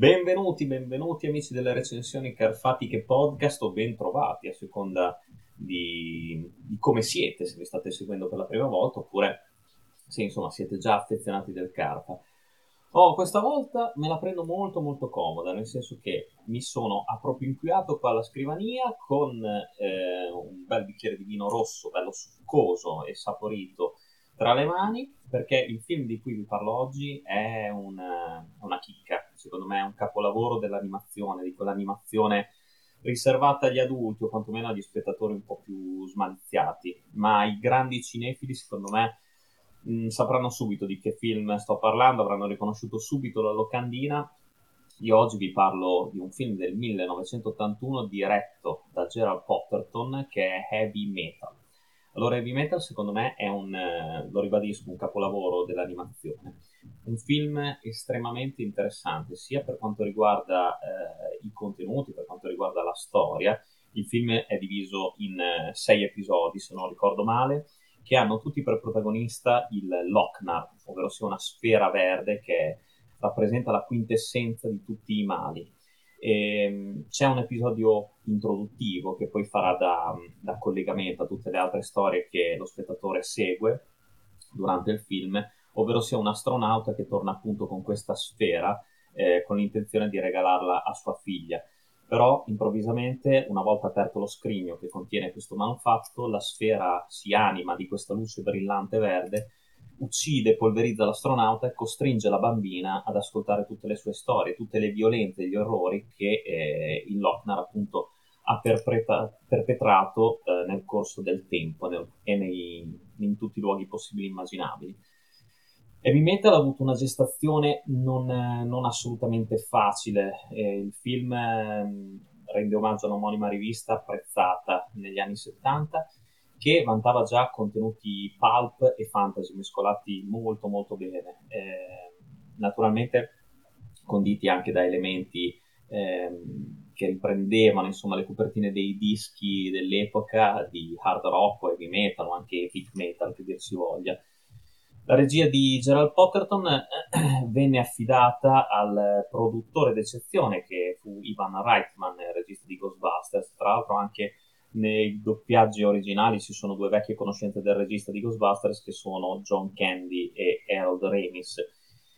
Benvenuti, benvenuti amici delle recensioni carfatiche podcast o ben trovati a seconda di, di, come siete, se vi state seguendo per la prima volta oppure se insomma siete già affezionati del carpa. Oh, questa volta me la prendo molto molto comoda, nel senso che mi sono appropinquiato qua alla scrivania con eh, un bel bicchiere di vino rosso, bello succoso e saporito tra le mani, perché il film di cui vi parlo oggi è chicca secondo me è un capolavoro dell'animazione, di quell'animazione riservata agli adulti o quantomeno agli spettatori un po' più smaliziati, ma i grandi cinefili secondo me mh, sapranno subito di che film sto parlando, avranno riconosciuto subito la locandina. Io oggi vi parlo di un film del 1981 diretto da Gerald Potterton che è Heavy Metal. Allora, Heavy Metal secondo me è un, eh, lo ribadisco, un capolavoro dell'animazione un film estremamente interessante sia per quanto riguarda eh, i contenuti, per quanto riguarda la storia. Il film è diviso in eh, sei episodi, se non ricordo male, che hanno tutti per protagonista il Lochnar, ovvero sia una sfera verde che rappresenta la quintessenza di tutti i mali. E, ehm, c'è un episodio introduttivo che poi farà da, da collegamento a tutte le altre storie che lo spettatore segue durante il film, ovvero sia un astronauta che torna appunto con questa sfera eh, con l'intenzione di regalarla a sua figlia. Però improvvisamente, una volta aperto lo scrigno che contiene questo manufatto, la sfera si anima di questa luce brillante verde, uccide, polverizza l'astronauta e costringe la bambina ad ascoltare tutte le sue storie, tutte le violenze e gli orrori che eh, il Lochnar appunto ha perpetra- perpetrato eh, nel corso del tempo nel, e nei, in tutti i luoghi possibili e immaginabili. Heavy Metal ha avuto una gestazione non, non assolutamente facile. Eh, il film eh, rende omaggio a un'omonima rivista apprezzata negli anni 70 che vantava già contenuti pulp e fantasy mescolati molto molto bene. Eh, naturalmente conditi anche da elementi ehm, che riprendevano insomma, le copertine dei dischi dell'epoca di hard rock heavy metal o anche epic metal che dir si voglia la regia di Gerald Potterton eh, venne affidata al produttore d'eccezione che fu Ivan Reitman, regista di Ghostbusters. Tra l'altro anche nei doppiaggi originali ci sono due vecchie conoscenze del regista di Ghostbusters che sono John Candy e Harold Ramis.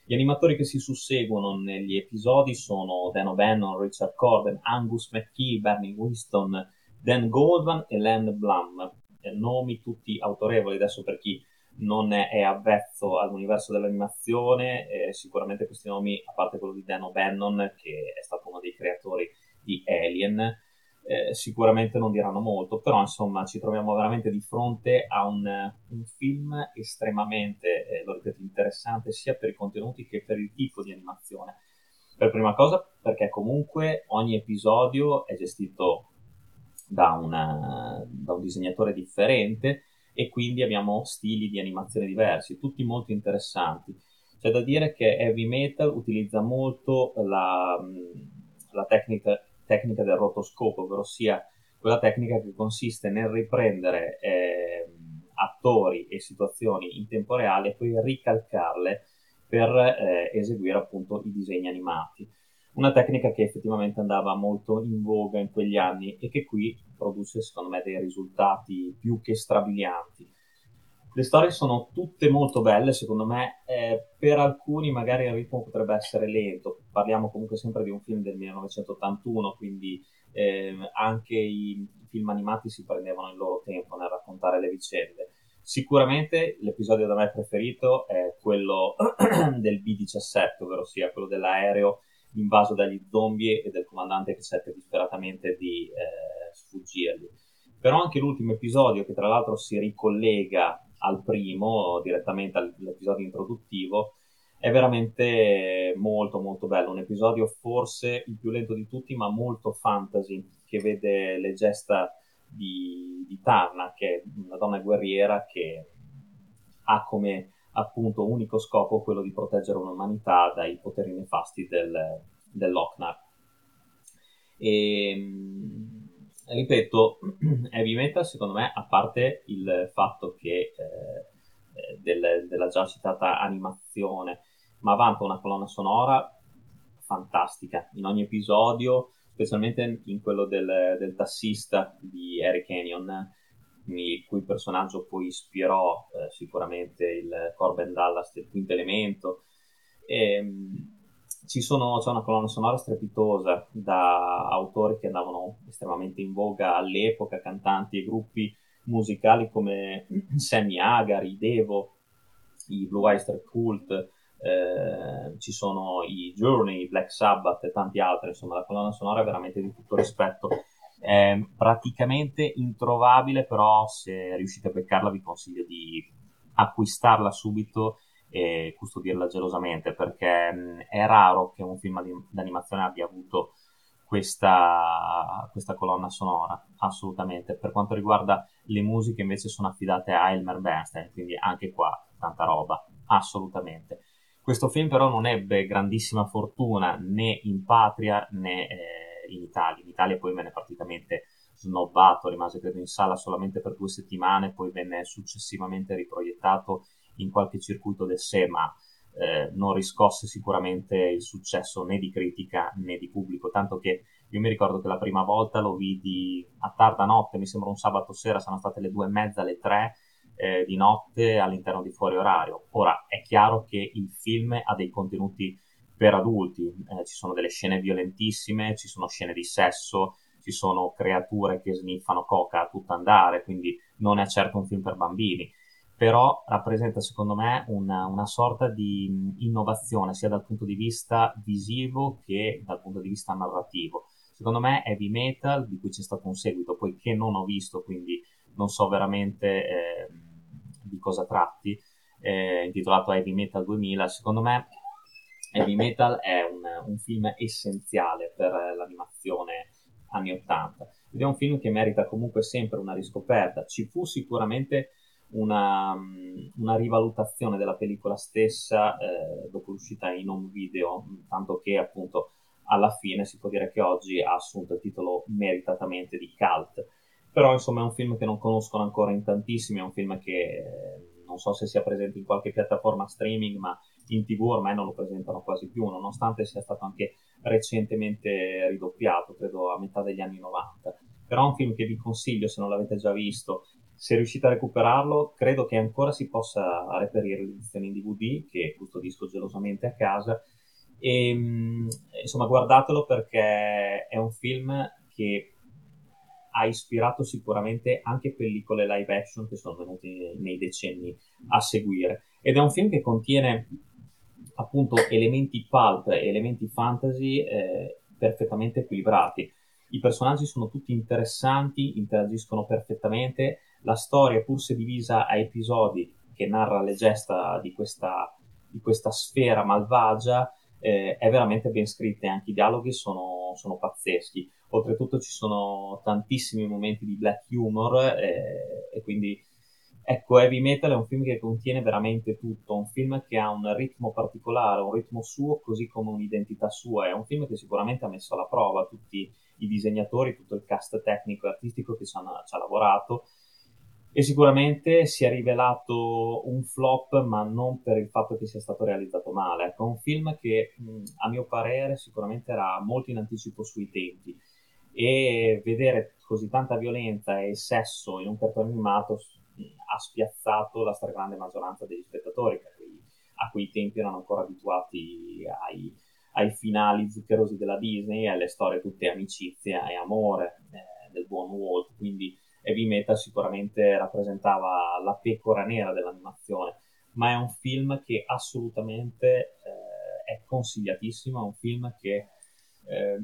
Gli animatori che si susseguono negli episodi sono Dan O'Bannon, Richard Corden, Angus McKee, Bernie Winston, Dan Goldman e Len Blum. Nomi tutti autorevoli adesso per chi non è, è avvezzo all'universo dell'animazione, eh, sicuramente questi nomi, a parte quello di Dan O'Bannon, che è stato uno dei creatori di Alien, eh, sicuramente non diranno molto, però insomma ci troviamo veramente di fronte a un, un film estremamente, eh, lo ripeto, interessante sia per i contenuti che per il tipo di animazione. Per prima cosa perché comunque ogni episodio è gestito da, una, da un disegnatore differente, e quindi abbiamo stili di animazione diversi, tutti molto interessanti. C'è da dire che Heavy Metal utilizza molto la, la tecnica, tecnica, del rotoscopo, ovvero sia quella tecnica che consiste nel riprendere eh, attori e situazioni in tempo reale e poi ricalcarle per eh, eseguire appunto i disegni animati una tecnica che effettivamente andava molto in voga in quegli anni e che qui produce secondo me dei risultati più che strabilianti. Le storie sono tutte molto belle, secondo me, eh, per alcuni magari il ritmo potrebbe essere lento, parliamo comunque sempre di un film del 1981, quindi eh, anche i film animati si prendevano il loro tempo nel raccontare le vicende. Sicuramente l'episodio da me preferito è quello del B-17, ovvero sia quello dell'aereo invaso dagli zombie e del comandante che cerca disperatamente di eh, sfuggirgli. Però anche l'ultimo episodio, che tra l'altro si ricollega al primo, direttamente all'episodio introduttivo, è veramente molto molto bello. Un episodio forse il più lento di tutti, ma molto fantasy, che vede le gesta di, di Tarna, che è una donna guerriera che ha come appunto unico scopo quello di proteggere l'umanità dai poteri nefasti del, dell'Oknar. E, ehm, ripeto, Heavy Metal secondo me, a parte il fatto che eh, del, della già citata animazione, ma vanta una colonna sonora fantastica. In ogni episodio, specialmente in quello del, del tassista di Eric Canyon, il cui personaggio poi ispirò eh, sicuramente il Corben Dallas del quinto elemento. E, ehm, sono, c'è una colonna sonora strepitosa da autori che andavano estremamente in voga all'epoca, cantanti e gruppi musicali come Sammy Hagar, i Devo, i Blue Oyster Cult, eh, ci sono i Journey, i Black Sabbath e tanti altri, insomma la colonna sonora è veramente di tutto rispetto. È praticamente introvabile, però se riuscite a beccarla vi consiglio di acquistarla subito e custodirla gelosamente perché mh, è raro che un film d'animazione abbia avuto questa, questa, colonna sonora, assolutamente. Per quanto riguarda le musiche invece sono affidate a Elmer Bernstein, quindi anche qua tanta roba, assolutamente. Questo film però non ebbe grandissima fortuna né in patria né eh, in Italia. In Italia poi venne praticamente snobbato, rimase credo in sala solamente per due settimane, poi venne successivamente riproiettato in qualche circuito del sé, ma eh, non riscosse sicuramente il successo né di critica né di pubblico, tanto che io mi ricordo che la prima volta lo vidi a tarda notte, mi sembra un sabato sera, sono state le due e mezza, le tre eh, di notte all'interno di fuori orario. Ora è chiaro che il film ha dei contenuti per adulti, eh, ci sono delle scene violentissime, ci sono scene di sesso, ci sono creature che sniffano coca a tutto andare, quindi non è certo un film per bambini però rappresenta secondo me una, una, sorta di innovazione sia dal punto di vista visivo che dal punto di vista narrativo. Secondo me Heavy Metal, di cui c'è stato un seguito, poiché non ho visto, quindi non so veramente eh, di cosa tratti, eh, intitolato Heavy Metal 2000, secondo me Heavy Metal è un, un film essenziale per l'animazione anni 80 ed è un film che merita comunque sempre una riscoperta. Ci fu sicuramente una, una rivalutazione della pellicola stessa eh, dopo l'uscita in home video, tanto che appunto alla fine si può dire che oggi ha assunto il titolo meritatamente di cult. Però insomma è un film che non conoscono ancora in tantissimi, è un film che eh, non so se sia presente in qualche piattaforma streaming, ma in tv ormai non lo presentano quasi più, nonostante sia stato anche recentemente ridoppiato, credo a metà degli anni 90. Però è un film che vi consiglio se non l'avete già visto se riuscite a recuperarlo, credo che ancora si possa reperire l'edizione in DVD, che custodisco gelosamente a casa. E, ehm, insomma, guardatelo perché è un film che ha ispirato sicuramente anche pellicole live action che sono venute nei decenni a seguire. Ed è un film che contiene appunto elementi pulp elementi fantasy eh, perfettamente equilibrati. I personaggi sono tutti interessanti, interagiscono perfettamente la storia, pur se divisa a episodi che narra le gesta di questa, di questa sfera malvagia, eh, è veramente ben scritta e anche i dialoghi sono, sono, pazzeschi. Oltretutto ci sono tantissimi momenti di black humor eh, e quindi ecco Heavy Metal è un film che contiene veramente tutto, un film che ha un ritmo particolare, un ritmo suo così come un'identità sua, è un film che sicuramente ha messo alla prova tutti i disegnatori, tutto il cast tecnico e artistico che ci, ci ha lavorato e sicuramente si è rivelato un flop, ma non per il fatto che sia stato realizzato male. Ecco, un film che a mio parere sicuramente era molto in anticipo sui tempi e vedere così tanta violenza e sesso in un cartone animato ha spiazzato la stragrande maggioranza degli spettatori che a quei tempi erano ancora abituati ai, ai finali zuccherosi della Disney alle storie tutte amicizia e amore eh, del buon Walt, quindi Heavy Metal sicuramente rappresentava la pecora nera dell'animazione, ma è un film che assolutamente eh, è consigliatissimo, è un film che eh,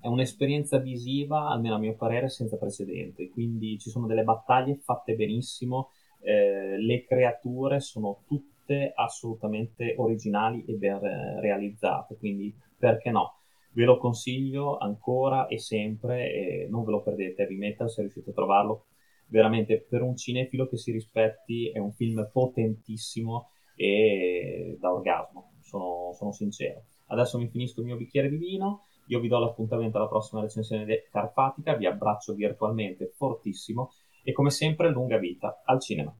è un'esperienza visiva, almeno a mio parere, senza precedenti, quindi ci sono delle battaglie fatte benissimo, eh, le creature sono tutte assolutamente originali e ben realizzate, quindi perché no? Ve lo consiglio ancora e sempre e non ve lo perdete, Heavy Metal se riuscite a trovarlo veramente per un cinefilo che si rispetti è un film potentissimo e da orgasmo, sono, sono sincero. Adesso mi finisco il mio bicchiere di vino, io vi do l'appuntamento alla prossima recensione carpatica, vi abbraccio virtualmente fortissimo e come sempre lunga vita al cinema.